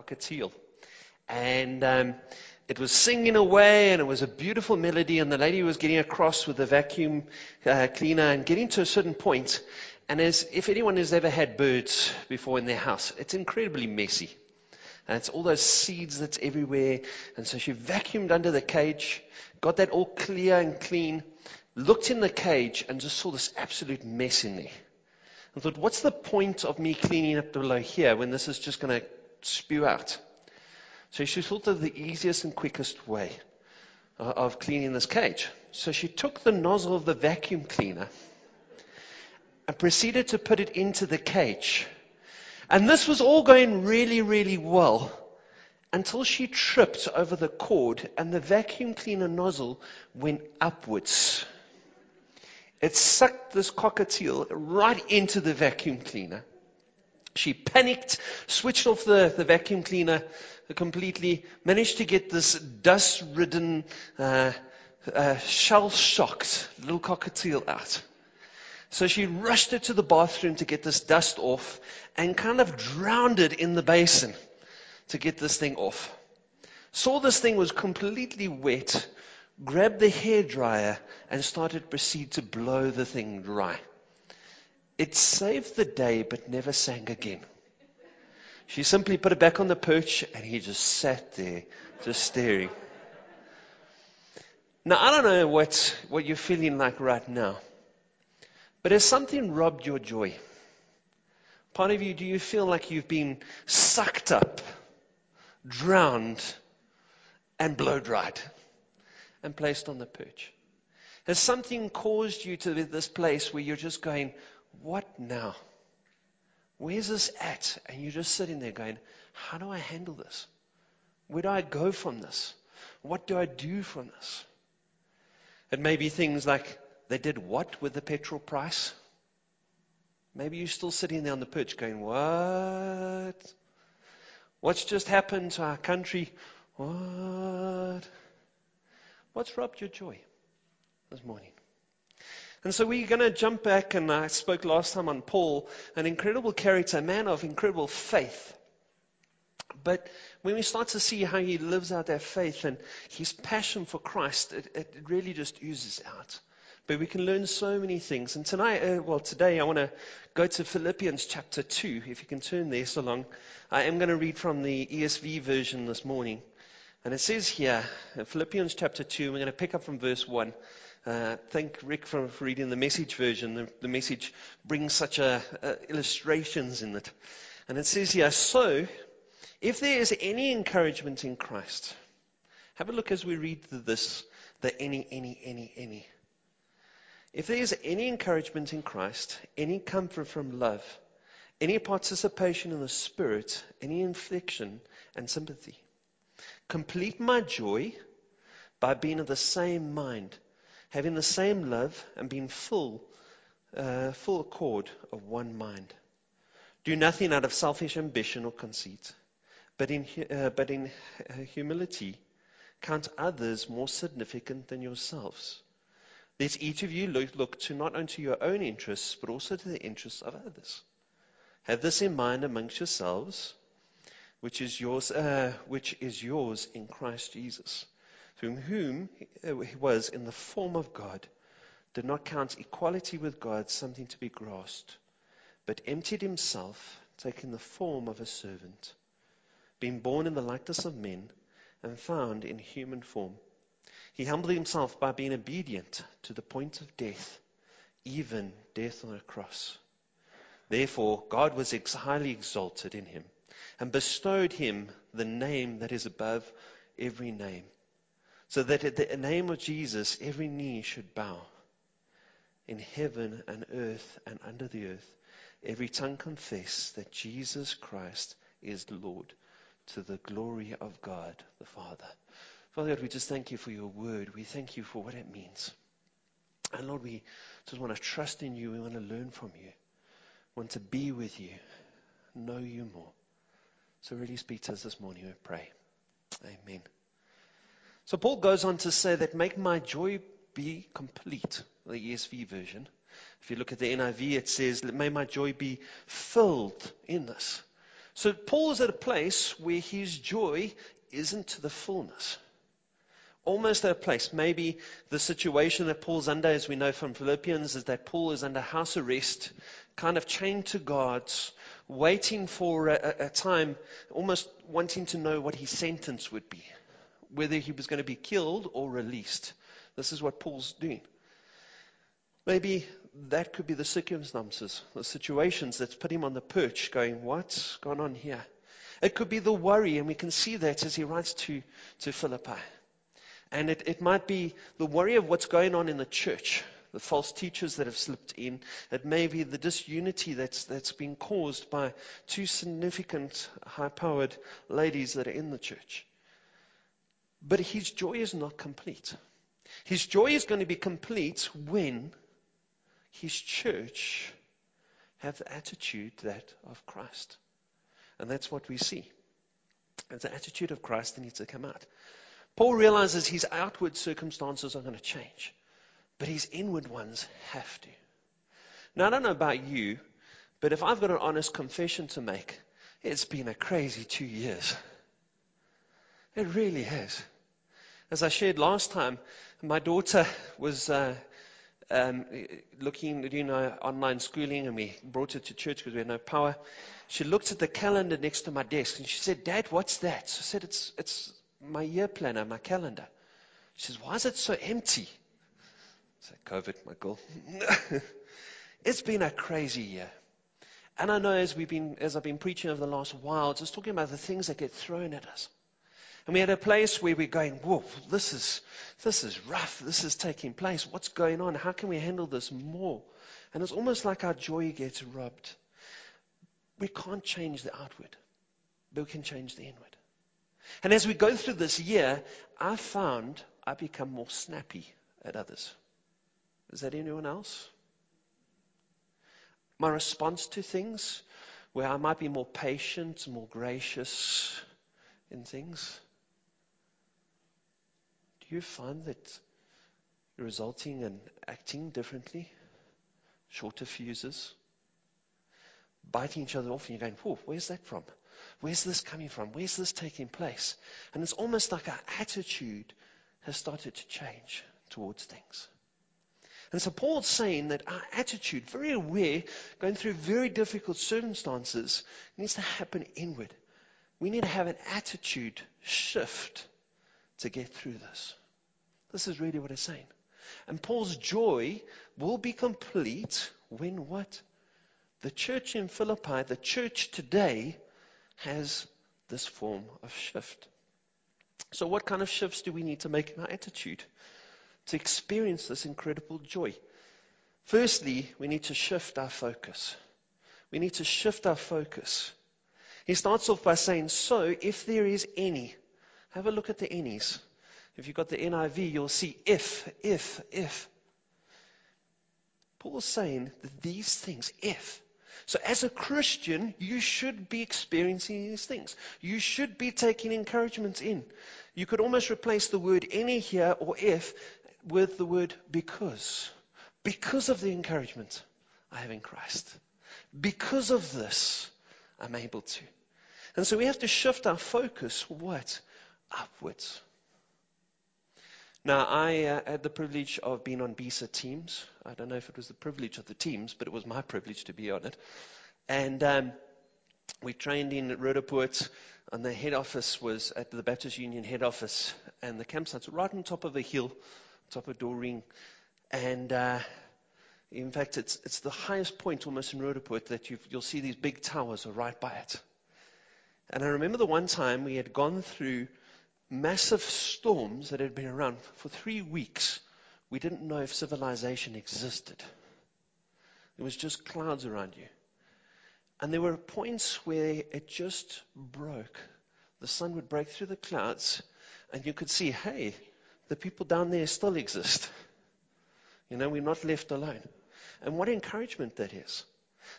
cockatiel. And um, it was singing away, and it was a beautiful melody, and the lady was getting across with the vacuum uh, cleaner and getting to a certain point. And as if anyone has ever had birds before in their house, it's incredibly messy. And it's all those seeds that's everywhere. And so she vacuumed under the cage, got that all clear and clean, looked in the cage, and just saw this absolute mess in there. I thought, what's the point of me cleaning up below here when this is just going to spew out? So she thought of the easiest and quickest way uh, of cleaning this cage. So she took the nozzle of the vacuum cleaner and proceeded to put it into the cage. And this was all going really, really well until she tripped over the cord and the vacuum cleaner nozzle went upwards. It sucked this cockatiel right into the vacuum cleaner. She panicked, switched off the, the vacuum cleaner completely, managed to get this dust ridden, uh, uh, shell shocked little cockatiel out. So she rushed it to the bathroom to get this dust off and kind of drowned it in the basin to get this thing off. Saw this thing was completely wet, grabbed the hair dryer and started proceed to blow the thing dry. It saved the day but never sang again. She simply put it back on the perch and he just sat there, just staring. Now, I don't know what, what you're feeling like right now. But has something robbed your joy? Part of you, do you feel like you've been sucked up, drowned, and blow dried and placed on the perch? Has something caused you to be this place where you're just going, What now? Where's this at? And you're just sitting there going, How do I handle this? Where do I go from this? What do I do from this? It may be things like they did what with the petrol price? Maybe you're still sitting there on the perch going, What? What's just happened to our country? What? What's robbed your joy this morning? And so we're going to jump back, and I spoke last time on Paul, an incredible character, a man of incredible faith. But when we start to see how he lives out that faith and his passion for Christ, it, it really just oozes out. But we can learn so many things. And tonight, uh, well, today I want to go to Philippians chapter 2. If you can turn there so long. I am going to read from the ESV version this morning. And it says here, Philippians chapter 2, we're going to pick up from verse 1. Uh, thank Rick for, reading the message version. The, the message brings such a illustrations in it. And it says here, so if there is any encouragement in Christ, have a look as we read this, the any, any, any, any. If there is any encouragement in Christ, any comfort from love, any participation in the Spirit, any inflection and sympathy, complete my joy by being of the same mind, having the same love, and being full, uh, full accord of one mind. Do nothing out of selfish ambition or conceit, but in, uh, but in uh, humility count others more significant than yourselves. Let each of you look, look to not only your own interests, but also to the interests of others. Have this in mind amongst yourselves, which is yours, uh, which is yours in Christ Jesus, through whom uh, he was in the form of God, did not count equality with God something to be grasped, but emptied himself, taking the form of a servant, being born in the likeness of men, and found in human form he humbled himself by being obedient to the point of death, even death on a cross. Therefore, God was highly exalted in him and bestowed him the name that is above every name, so that at the name of Jesus every knee should bow in heaven and earth and under the earth, every tongue confess that Jesus Christ is Lord to the glory of God the Father. Father God, we just thank you for your word. We thank you for what it means. And Lord, we just want to trust in you. We want to learn from you. We want to be with you, know you more. So really speak to us this morning, we pray. Amen. So Paul goes on to say that make my joy be complete, the ESV version. If you look at the NIV, it says, may my joy be filled in this. So Paul is at a place where his joy isn't to the fullness. Almost at a place. Maybe the situation that Paul's under, as we know from Philippians, is that Paul is under house arrest, kind of chained to guards, waiting for a, a time, almost wanting to know what his sentence would be, whether he was going to be killed or released. This is what Paul's doing. Maybe that could be the circumstances, the situations that's put him on the perch, going, What's gone on here? It could be the worry, and we can see that as he writes to, to Philippi. And it, it might be the worry of what's going on in the church, the false teachers that have slipped in. It may be the disunity that's, that's been caused by two significant, high powered ladies that are in the church. But his joy is not complete. His joy is going to be complete when his church have the attitude that of Christ. And that's what we see. It's the attitude of Christ that needs to come out. Paul realizes his outward circumstances are going to change, but his inward ones have to. Now, I don't know about you, but if I've got an honest confession to make, it's been a crazy two years. It really has. As I shared last time, my daughter was uh, um, looking, doing our online schooling, and we brought her to church because we had no power. She looked at the calendar next to my desk and she said, Dad, what's that? So I said, it's, it's my year planner, my calendar. She says, Why is it so empty? I said, COVID, Michael. it's been a crazy year. And I know as we've been, as I've been preaching over the last while, just talking about the things that get thrown at us. And we had a place where we're going, whoa, this is, this is rough. This is taking place. What's going on? How can we handle this more? And it's almost like our joy gets robbed. We can't change the outward, but we can change the inward. And as we go through this year, I found I become more snappy at others. Is that anyone else? My response to things, where I might be more patient, more gracious in things. You find that you're resulting in acting differently? Shorter fuses? Biting each other off and you're going, whoa, where's that from? Where's this coming from? Where's this taking place? And it's almost like our attitude has started to change towards things. And so Paul's saying that our attitude, very aware, going through very difficult circumstances, needs to happen inward. We need to have an attitude shift to get through this. This is really what it's saying. And Paul's joy will be complete when what? The church in Philippi, the church today, has this form of shift. So, what kind of shifts do we need to make in our attitude to experience this incredible joy? Firstly, we need to shift our focus. We need to shift our focus. He starts off by saying, So, if there is any, have a look at the any's. If you've got the NIV, you'll see if, if, if. Paul's saying that these things, if. So as a Christian, you should be experiencing these things. You should be taking encouragement in. You could almost replace the word any here or if with the word because. Because of the encouragement I have in Christ. Because of this, I'm able to. And so we have to shift our focus, what? Upwards. Now, I uh, had the privilege of being on BISA teams. I don't know if it was the privilege of the teams, but it was my privilege to be on it. And um, we trained in Roodepoort, and the head office was at the Baptist Union head office, and the campsite's right on top of a hill, top of Doreen. And uh, in fact, it's, it's the highest point almost in Roodepoort that you'll see these big towers are right by it. And I remember the one time we had gone through massive storms that had been around for three weeks. We didn't know if civilization existed. It was just clouds around you. And there were points where it just broke. The sun would break through the clouds, and you could see, hey, the people down there still exist. You know, we're not left alone. And what encouragement that is.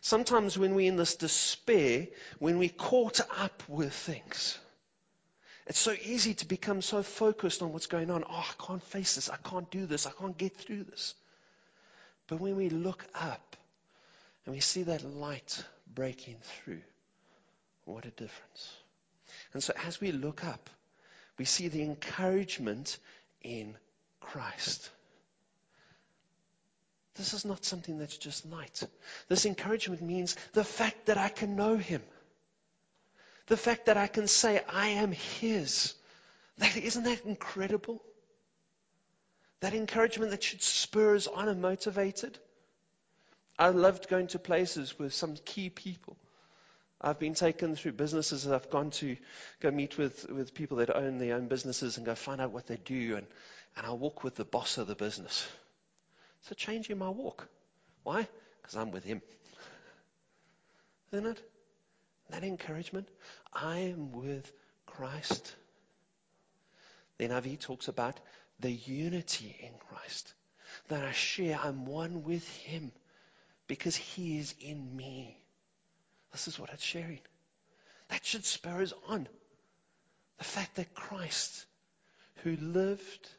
Sometimes when we're in this despair, when we're caught up with things, it's so easy to become so focused on what's going on. Oh, I can't face this. I can't do this. I can't get through this. But when we look up and we see that light breaking through, What a difference. And so as we look up, we see the encouragement in Christ. This is not something that's just light. This encouragement means the fact that I can know Him. The fact that I can say, I am His. That, isn't that incredible? That encouragement that should spur us on and motivated. I loved going to places with some key people. I've been taken through businesses. that I've gone to go meet with, with people that own their own businesses and go find out what they do. And, and I walk with the boss of the business. Change in my walk. Why? Because I'm with him. Isn't it? That encouragement. I am with Christ. The NIV talks about the unity in Christ. That I share, I'm one with him because he is in me. This is what it's sharing. That should spur us on. The fact that Christ, who lived,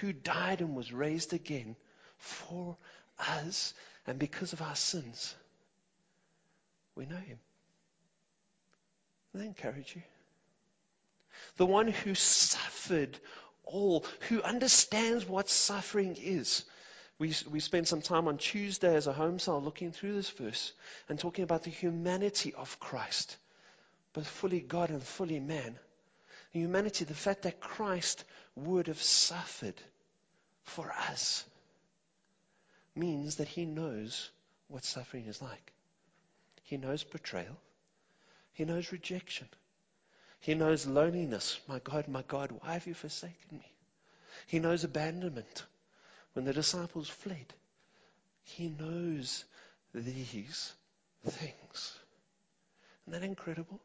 who died and was raised again for us and because of our sins, we know him. That encourage you? The one who suffered all, who understands what suffering is. We, we spent some time on Tuesday as a home cell looking through this verse and talking about the humanity of Christ, both fully God and fully man. The humanity, the fact that Christ would have suffered for us, means that he knows what suffering is like. He knows betrayal. He knows rejection. He knows loneliness. My God, my God, why have you forsaken me? He knows abandonment when the disciples fled. He knows these things. Isn't that incredible?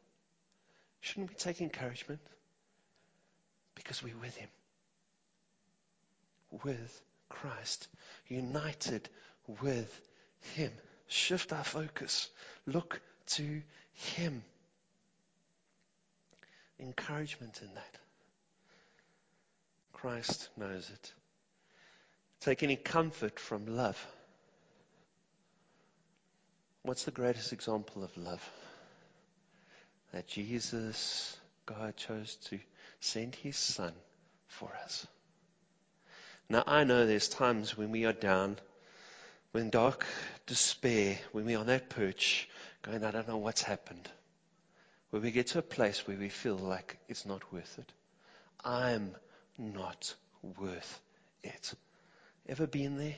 Shouldn't we take encouragement? Because we're with Him. With Christ. United with Him. Shift our focus. Look to Him. Encouragement in that. Christ knows it take any comfort from love. What's the greatest example of love? That Jesus, God, chose to send his Son for us. Now, I know there's times when we are down, when dark despair, when we're on that perch, going, I don't know what's happened, where we get to a place where we feel like it's not worth it. I'm not worth it. Ever been there?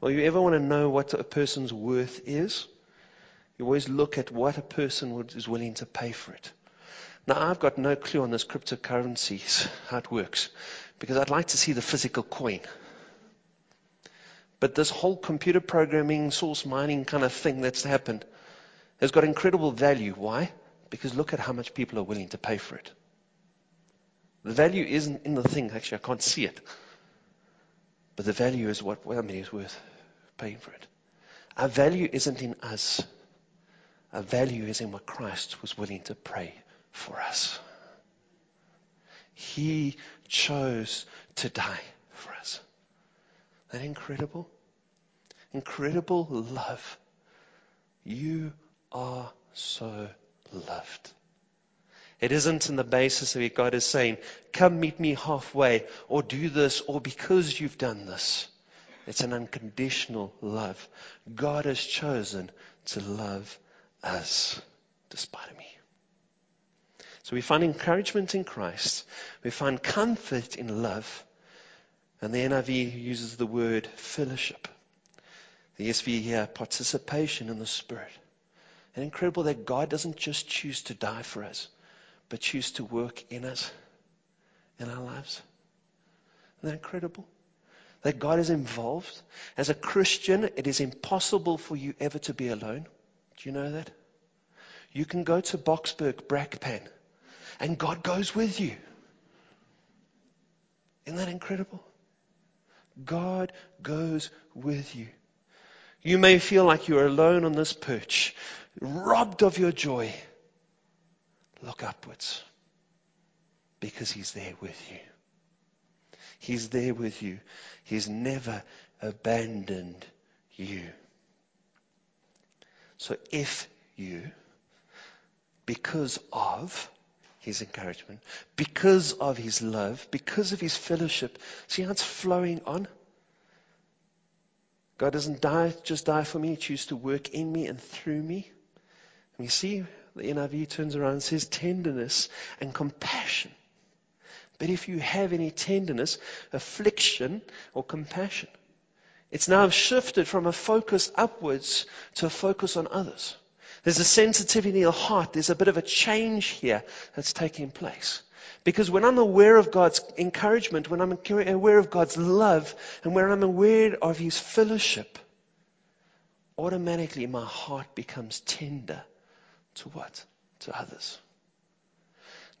Well, you ever want to know what a person's worth is? You always look at what a person is willing to pay for it. Now, I've got no clue on this cryptocurrencies, how it works, because I'd like to see the physical coin. But this whole computer programming, source mining kind of thing that's happened has got incredible value. Why? Because look at how much people are willing to pay for it. The value isn't in the thing. Actually, I can't see it. But the value is what well, I mean, is worth paying for it. Our value isn't in us. Our value is in what Christ was willing to pray for us. He chose to die for us. That incredible? Incredible love. You are so loved. It isn't in the basis of it God is saying, come meet me halfway, or do this, or because you've done this. It's an unconditional love. God has chosen to love us despite me. So we find encouragement in Christ. We find comfort in love. And the NIV uses the word fellowship. The ESV here, participation in the Spirit. And incredible that God doesn't just choose to die for us but choose to work in us, in our lives. Isn't that incredible? That God is involved. As a Christian, it is impossible for you ever to be alone. Do you know that? You can go to Boksburg, Brakpan, and God goes with you. Isn't that incredible? God goes with you. You may feel like you're alone on this perch, robbed of your joy. Look upwards because He's there with you. He's there with you. He's never abandoned you. So if you because of his encouragement, because of his love, because of his fellowship. See how it's flowing on? God doesn't die, just die for me. He chooses to work in me and through me. And you see, the NIV turns around and says tenderness and compassion. But if you have any tenderness, affliction, or compassion, it's now shifted from a focus upwards to a focus on others. There's a sensitivity in your heart. There's a bit of a change here that's taking place. Because when I'm aware of God's encouragement, when I'm aware of God's love, and when I'm aware of His fellowship, automatically my heart becomes tender to what? To others.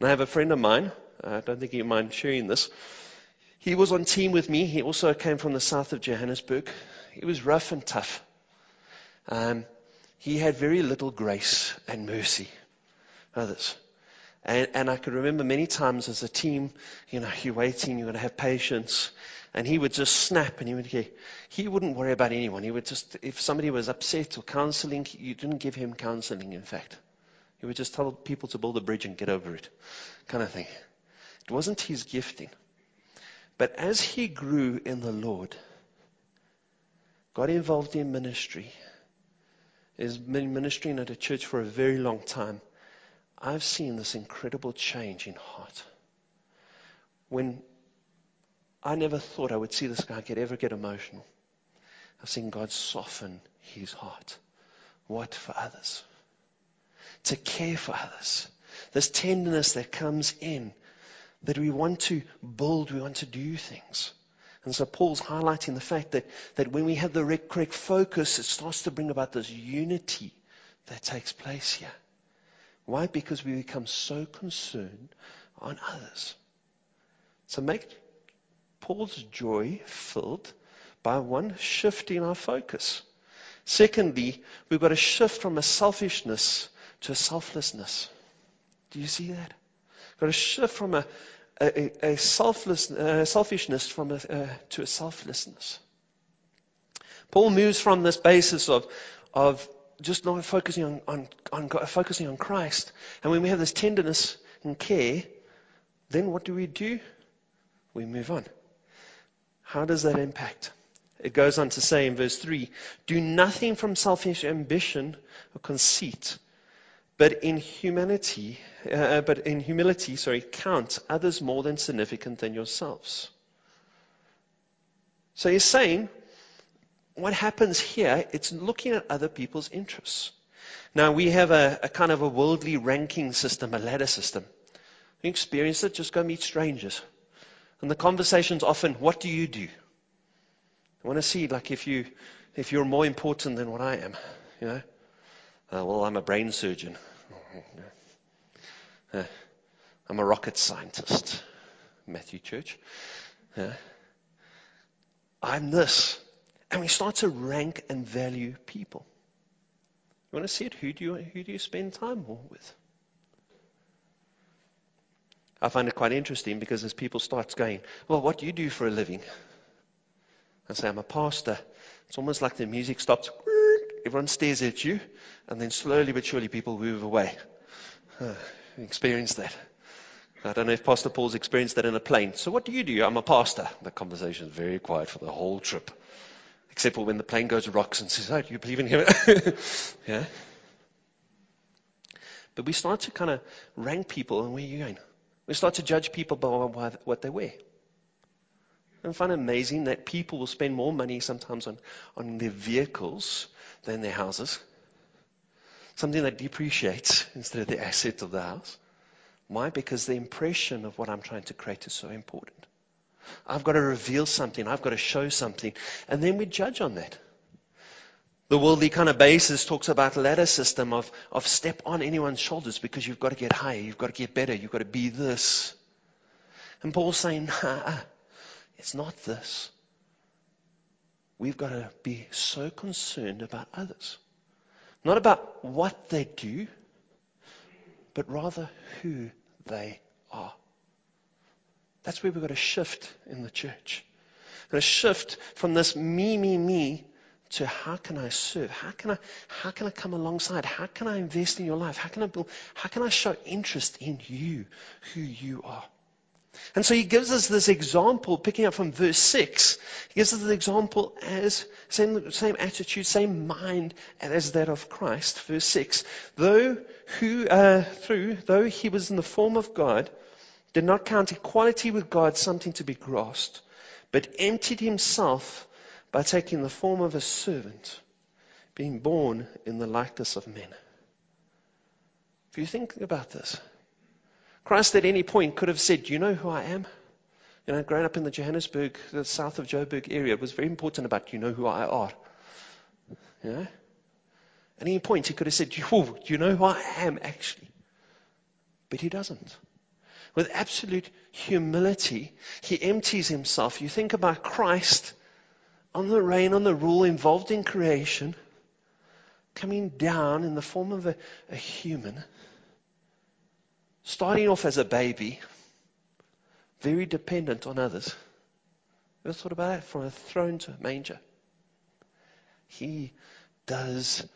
And I have a friend of mine, I don't think you mind sharing this. He was on team with me. He also came from the south of Johannesburg. He was rough and tough. Um, he had very little grace and mercy. Others. And, and I could remember many times as a team, you know, you're waiting, you're going to have patience. And he would just snap and he would get, he wouldn't worry about anyone. He would just, if somebody was upset or counseling, you didn't give him counseling, in fact. He would just tell people to build a bridge and get over it, kind of thing. It wasn't his gifting. But as he grew in the Lord, got involved in ministry, has been ministering at a church for a very long time, I've seen this incredible change in heart. When I never thought I would see this guy get, ever get emotional, I've seen God soften his heart. What for others? To care for others. This tenderness that comes in, that we want to build, we want to do things. And so Paul's highlighting the fact that, that when we have the correct focus, it starts to bring about this unity that takes place here. Why? Because we become so concerned on others. So make Paul's joy filled by one, shifting our focus. Secondly, we've got to shift from a selfishness to a selflessness. Do you see that? We've got to shift from a, a, a selfless, uh, selfishness from a, uh, to a selflessness. Paul moves from this basis of, of just not focusing on, on, on God, focusing on Christ. And when we have this tenderness and care, then what do we do? We move on. How does that impact? It goes on to say in verse 3 Do nothing from selfish ambition or conceit, but in humanity, uh, but in humility, sorry, count others more than significant than yourselves. So he's saying, what happens here, it's looking at other people's interests. Now we have a, a kind of a worldly ranking system, a ladder system. You experience it, just go meet strangers. And the conversation's often, what do you do? I want to see, like, if you, if you're more important than what I am, you know. Uh, well, I'm a brain surgeon. Uh, I'm a rocket scientist. Matthew Church. Uh, I'm this. And we start to rank and value people. You want to see it? Who do you, who do you spend time more with? I find it quite interesting because as people start going, well, what do you do for a living? I say, I'm a pastor. It's almost like the music stops. Everyone stares at you, and then slowly but surely people move away. Uh, experienced that. I don't know if Pastor Paul's experienced that in a plane. So what do you do? I'm a pastor. The conversation is very quiet for the whole trip. Except for when the plane goes rocks and says, oh, do you believe in him? yeah. But we start to kind of rank people and where are you going? We start to judge people by what they wear. And I find it amazing that people will spend more money sometimes on, on their vehicles than their houses something that depreciates instead of the asset of the house. Why? Because the impression of what I'm trying to create is so important. I've got to reveal something. I've got to show something. And then we judge on that. The worldly kind of basis talks about a ladder system of, of step on anyone's shoulders because you've got to get higher. You've got to get better. You've got to be this. And Paul's saying, nah, it's not this. We've got to be so concerned about others. Not about what they do, but rather who they are. That's where we've got to shift in the church. We've got to shift from this me, me, me to how can I serve? How can I, how can I come alongside? How can I invest in your life? How can I build, how can I show interest in you, who you are? And so he gives us this example, picking up from verse 6. He gives us the example as same, same attitude, same mind as that of Christ. Verse 6. Though who, uh, through, though he was in the form of God, did not count equality with God something to be grasped, but emptied himself by taking the form of a servant, being born in the likeness of men. If you think about this, Christ at any point could have said, you know who I am? You know, growing up in the Johannesburg, the south of Joburg area, it was very important about, you know who I are. Know? At any point, he could have said, oh, Do you know who I am, actually? But he doesn't. With absolute humility, he empties himself. You think about Christ on the reign, on the rule, involved in creation, coming down in the form of a, a human starting off as a baby, very dependent on others. Ever thought about that? From a throne to a manger. He does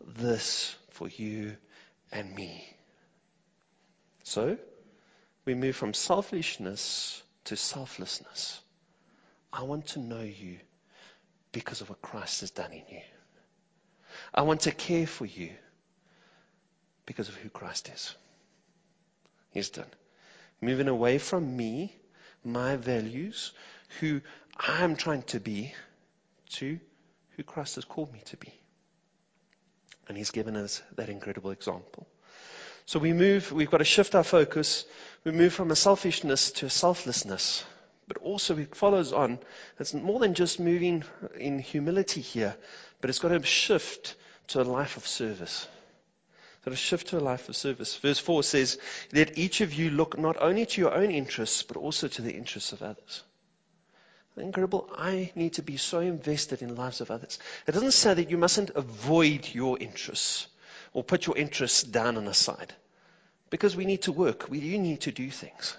this for you and me. So, we move from selfishness to selflessness. I want to know you because of what Christ has done in you. I want to care for you because of who Christ is. He's done. Moving away from me, my values, who I'm trying to be, to who Christ has called me to be. And He's given us that incredible example. So we move, we've got to shift our focus. We move from a selfishness to a selflessness. But also it follows on. It's more than just moving in humility here, but it's got to shift to a life of service. Got to shift to a life of service. Verse 4 says, Let each of you look not only to your own interests, but also to the interests of others. Incredible. I need to be so invested in the lives of others. It doesn't say that you mustn't avoid your interests or put your interests down on the side. Because we need to work. We do need to do things.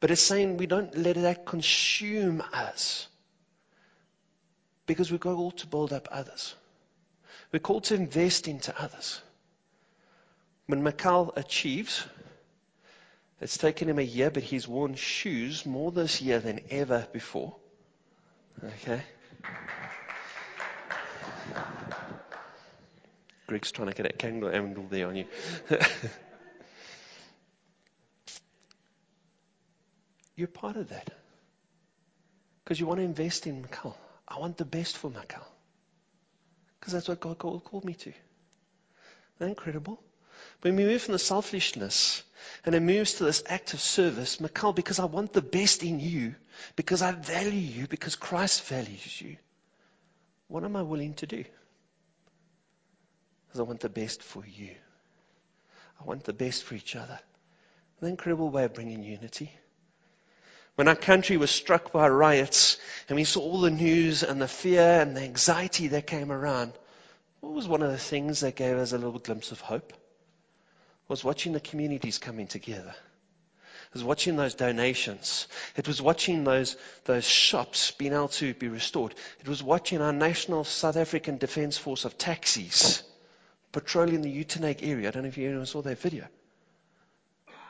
But it's saying we don't let that consume us. Because we're called to build up others. We're called to invest into others. When Mikhail achieves, it's taken him a year, but he's worn shoes more this year than ever before. Okay? Greg's trying to get a angle, there on you. You're part of that. Because you want to invest in Mikhail. I want the best for Mikhail. Because that's what God called me to. Isn't that incredible? When we move from the selfishness and it moves to this act of service, Mikhail, because I want the best in you, because I value you, because Christ values you, what am I willing to do? Because I want the best for you. I want the best for each other. An incredible way of bringing unity. When our country was struck by riots and we saw all the news and the fear and the anxiety that came around, what was one of the things that gave us a little glimpse of hope? Was watching the communities coming together. It was watching those donations. It was watching those, those shops being able to be restored. It was watching our National South African Defence Force of taxis patrolling the Uitenhage area. I don't know if you saw that video.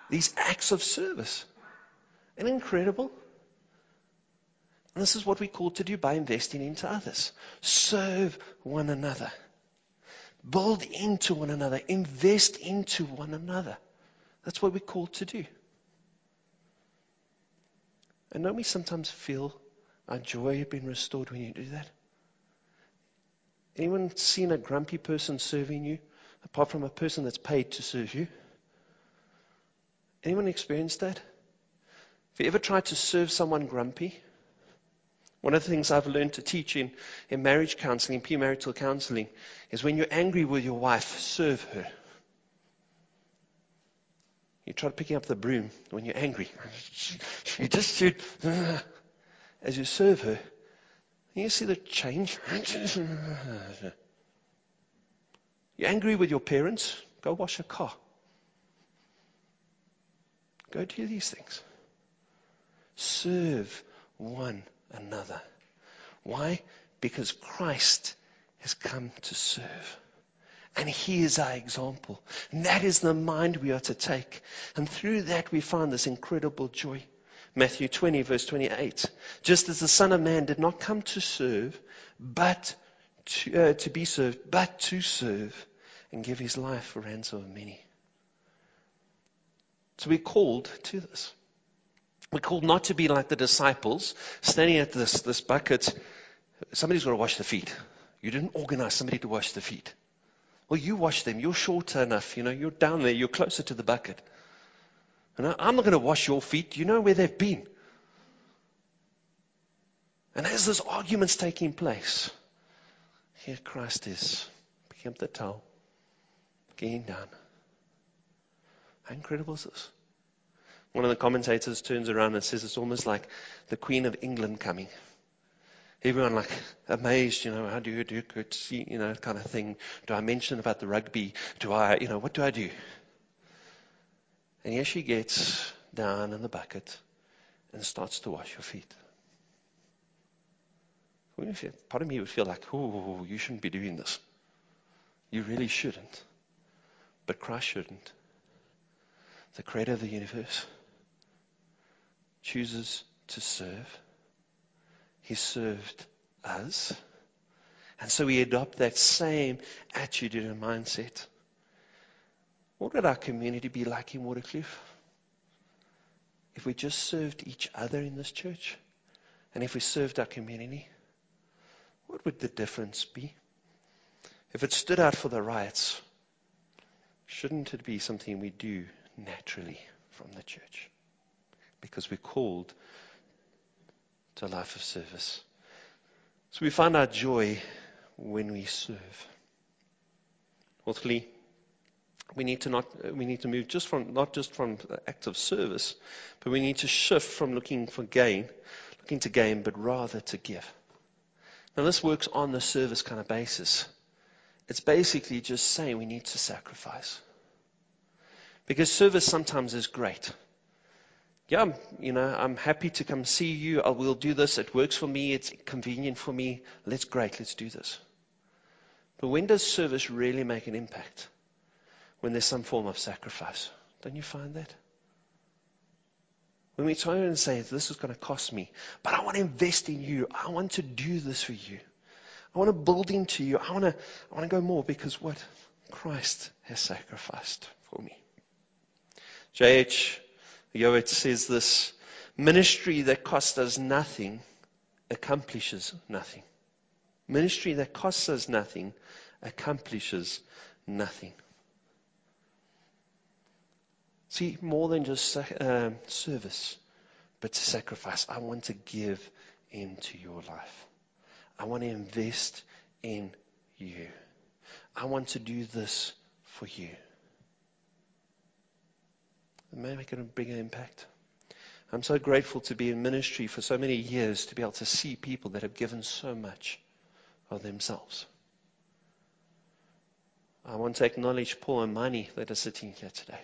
These acts of service. Isn't incredible? And this is what we're called to do by investing into others. Serve one another. Build into one another. Invest into one another. That's what we're called to do. And don't we sometimes feel our joy being restored when you do that? Anyone seen a grumpy person serving you, apart from a person that's paid to serve you? Anyone experienced that? Have you ever tried to serve someone grumpy? One of the things I've learned to teach in, in marriage counseling, premarital counseling, is when you're angry with your wife, serve her. You try picking up the broom when you're angry. You just should, as you serve her, you see the change. You're angry with your parents, go wash a car. Go do these things. Serve one another. Why? Because Christ has come to serve. And he is our example. And that is the mind we are to take. And through that we find this incredible joy. Matthew 20 verse 28. Just as the Son of Man did not come to serve, but to, uh, to be served, but to serve and give his life for ransom of many. So we're called to this. We're called not to be like the disciples, standing at this, this bucket. Somebody's got to wash the feet. You didn't organize somebody to wash the feet. Well, you wash them. You're shorter enough. You know, you're down there. You're closer to the bucket. And I'm not going to wash your feet. You know where they've been. And as this argument's taking place, here Christ is, picking up the towel, getting down. How incredible is this? One of the commentators turns around and says it's almost like the Queen of England coming. Everyone like amazed, you know, how do you do good, you know, kind of thing. Do I mention about the rugby? Do I, you know, what do I do? And here she gets down in the bucket and starts to wash your feet. Part of me would feel like, oh, you shouldn't be doing this. You really shouldn't. But Christ shouldn't. The creator of the universe chooses to serve. He served us. And so we adopt that same attitude and mindset. What would our community be like in Waterkloof? If we just served each other in this church? And if we served our community? What would the difference be? If it stood out for the riots, shouldn't it be something we do naturally from the church? Because we're called to a life of service. So we find our joy when we serve. Fourthly, we need to not we need to move just from not just from acts of service, but we need to shift from looking for gain, looking to gain, but rather to give. Now this works on the service kind of basis. It's basically just saying we need to sacrifice. Because service sometimes is great. Yeah, you know, I'm happy to come see you. I will do this. It works for me. It's convenient for me. Let's great. Let's do this. But when does service really make an impact? when there's some form of sacrifice. Don't you find that? When we turn and say, this is going to cost me, but I want to invest in you. I want to do this for you. I want to build into you. I want to, I want to go more because what? Christ has sacrificed for me. J.H. Jowett says this, ministry that costs us nothing accomplishes nothing. Ministry that costs us nothing accomplishes nothing. See, more than just uh, service, but sacrifice. I want to give into your life. I want to invest in you. I want to do this for you. May make a bigger impact. I'm so grateful to be in ministry for so many years to be able to see people that have given so much of themselves. I want to acknowledge Paul and Mani that are sitting here today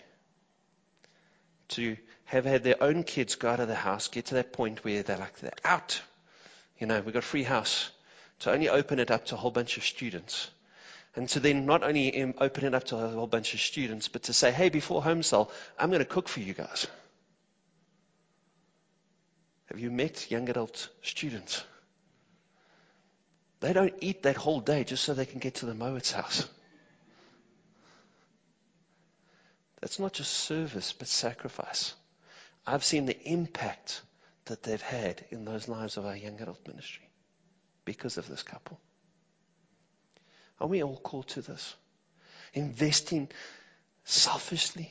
to have had their own kids go out of the house, get to that point where they're like, they're out. You know, we've got a free house. To only open it up to a whole bunch of students. And to then not only um, open it up to a whole bunch of students, but to say, hey, before home cell, I'm going to cook for you guys. Have you met young adult students? They don't eat that whole day just so they can get to the Mowat's house. That's not just service, but sacrifice. I've seen the impact that they've had in those lives of our young adult ministry because of this couple. Are we all called to this? Investing selfishly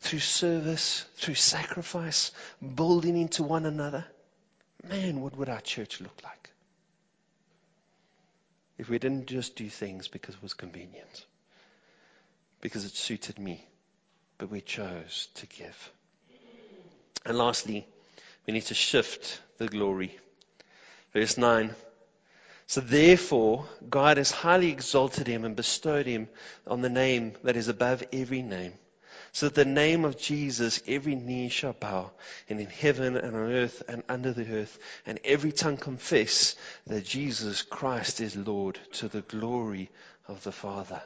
through service, through sacrifice, building into one another. Man, what would our church look like if we didn't just do things because it was convenient? because it suited me, but we chose to give. And lastly, we need to shift the glory. Verse 9. So therefore, God has highly exalted him and bestowed him on the name that is above every name, so that the name of Jesus every knee shall bow, and in heaven and on earth and under the earth, and every tongue confess that Jesus Christ is Lord to the glory of the Father.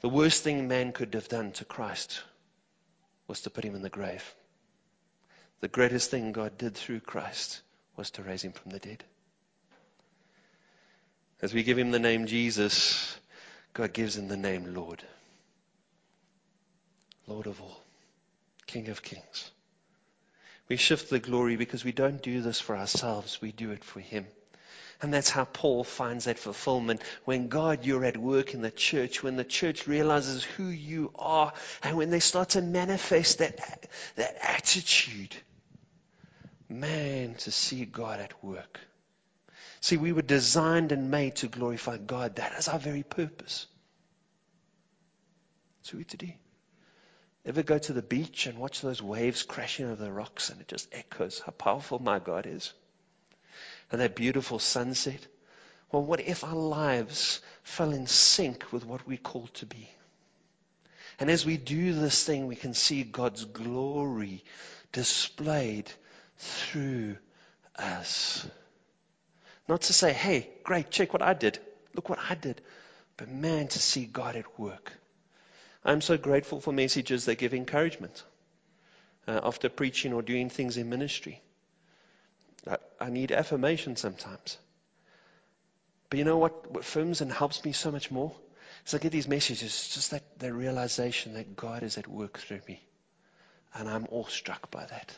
The worst thing man could have done to Christ was to put him in the grave. The greatest thing God did through Christ was to raise him from the dead. As we give him the name Jesus, God gives him the name Lord. Lord of all, King of kings. We shift the glory because we don't do this for ourselves, we do it for Him. And that's how Paul finds that fulfillment. When God, you're at work in the church, when the church realizes who you are, and when they start to manifest that, that attitude, man, to see God at work. See, we were designed and made to glorify God. That is our very purpose. So we today. Ever go to the beach and watch those waves crashing over the rocks and it just echoes how powerful my God is? And that beautiful sunset? Well, what if our lives fell in sync with what we're called to be? And as we do this thing, we can see God's glory displayed through us. Not to say, hey, great, check what I did. Look what I did. But man, to see God at work. I'm so grateful for messages that give encouragement uh, after preaching or doing things in ministry. I, I, need affirmation sometimes. But you know what, what firms and helps me so much more? Is I get these messages, just that the realization that God is at work through me. And I'm awestruck by that.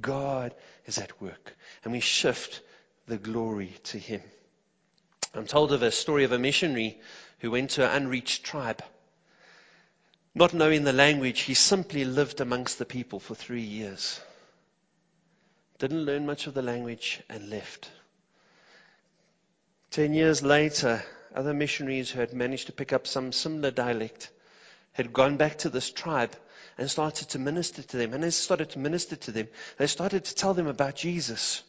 God is at work. And we shift the glory to Him. I'm told of a story of a missionary who went to an unreached tribe. Not knowing the language, he simply lived amongst the people for three years. Didn't learn much of the language and left. Ten years later, other missionaries who had managed to pick up some similar dialect had gone back to this tribe and started to minister to them. And as they started to minister to them, they started to tell them about Jesus.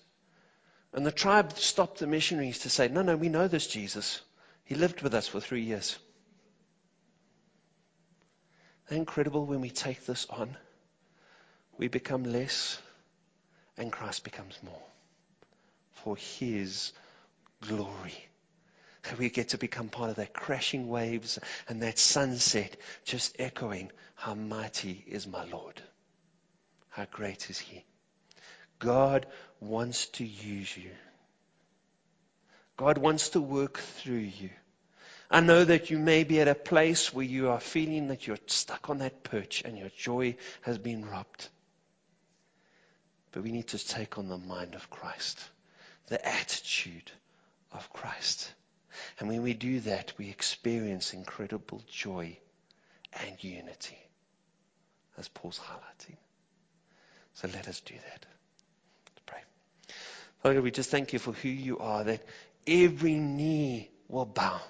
And the tribe stopped the missionaries to say, No, no, we know this Jesus. He lived with us for three years incredible when we take this on? We become less and Christ becomes more for His glory. We get to become part of that crashing waves and that sunset, just echoing, How mighty is my Lord! How great is He! God wants to use you. God wants to work through you. I know that you may be at a place where you are feeling that you're stuck on that perch and your joy has been robbed. But we need to take on the mind of Christ, the attitude of Christ. And when we do that, we experience incredible joy and unity, as Paul's highlighting. So let us do that. Father, we just thank you for who you are, that every knee will bow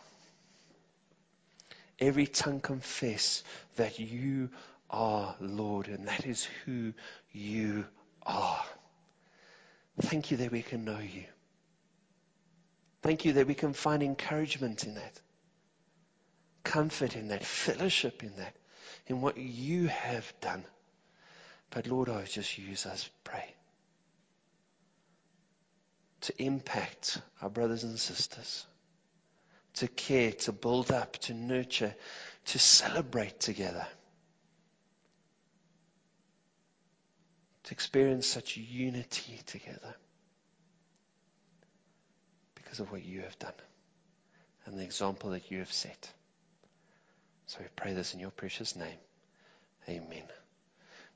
every tongue confess that you are Lord, and that is who you are. Thank you that we can know you. Thank you that we can find encouragement in that, comfort in that, fellowship in that, in what you have done. But Lord, I just use us, pray, to impact our brothers and sisters to care, to build up, to nurture, to celebrate together. To experience such unity together because of what you have done and the example that you have set. So we pray this in your precious name. Amen.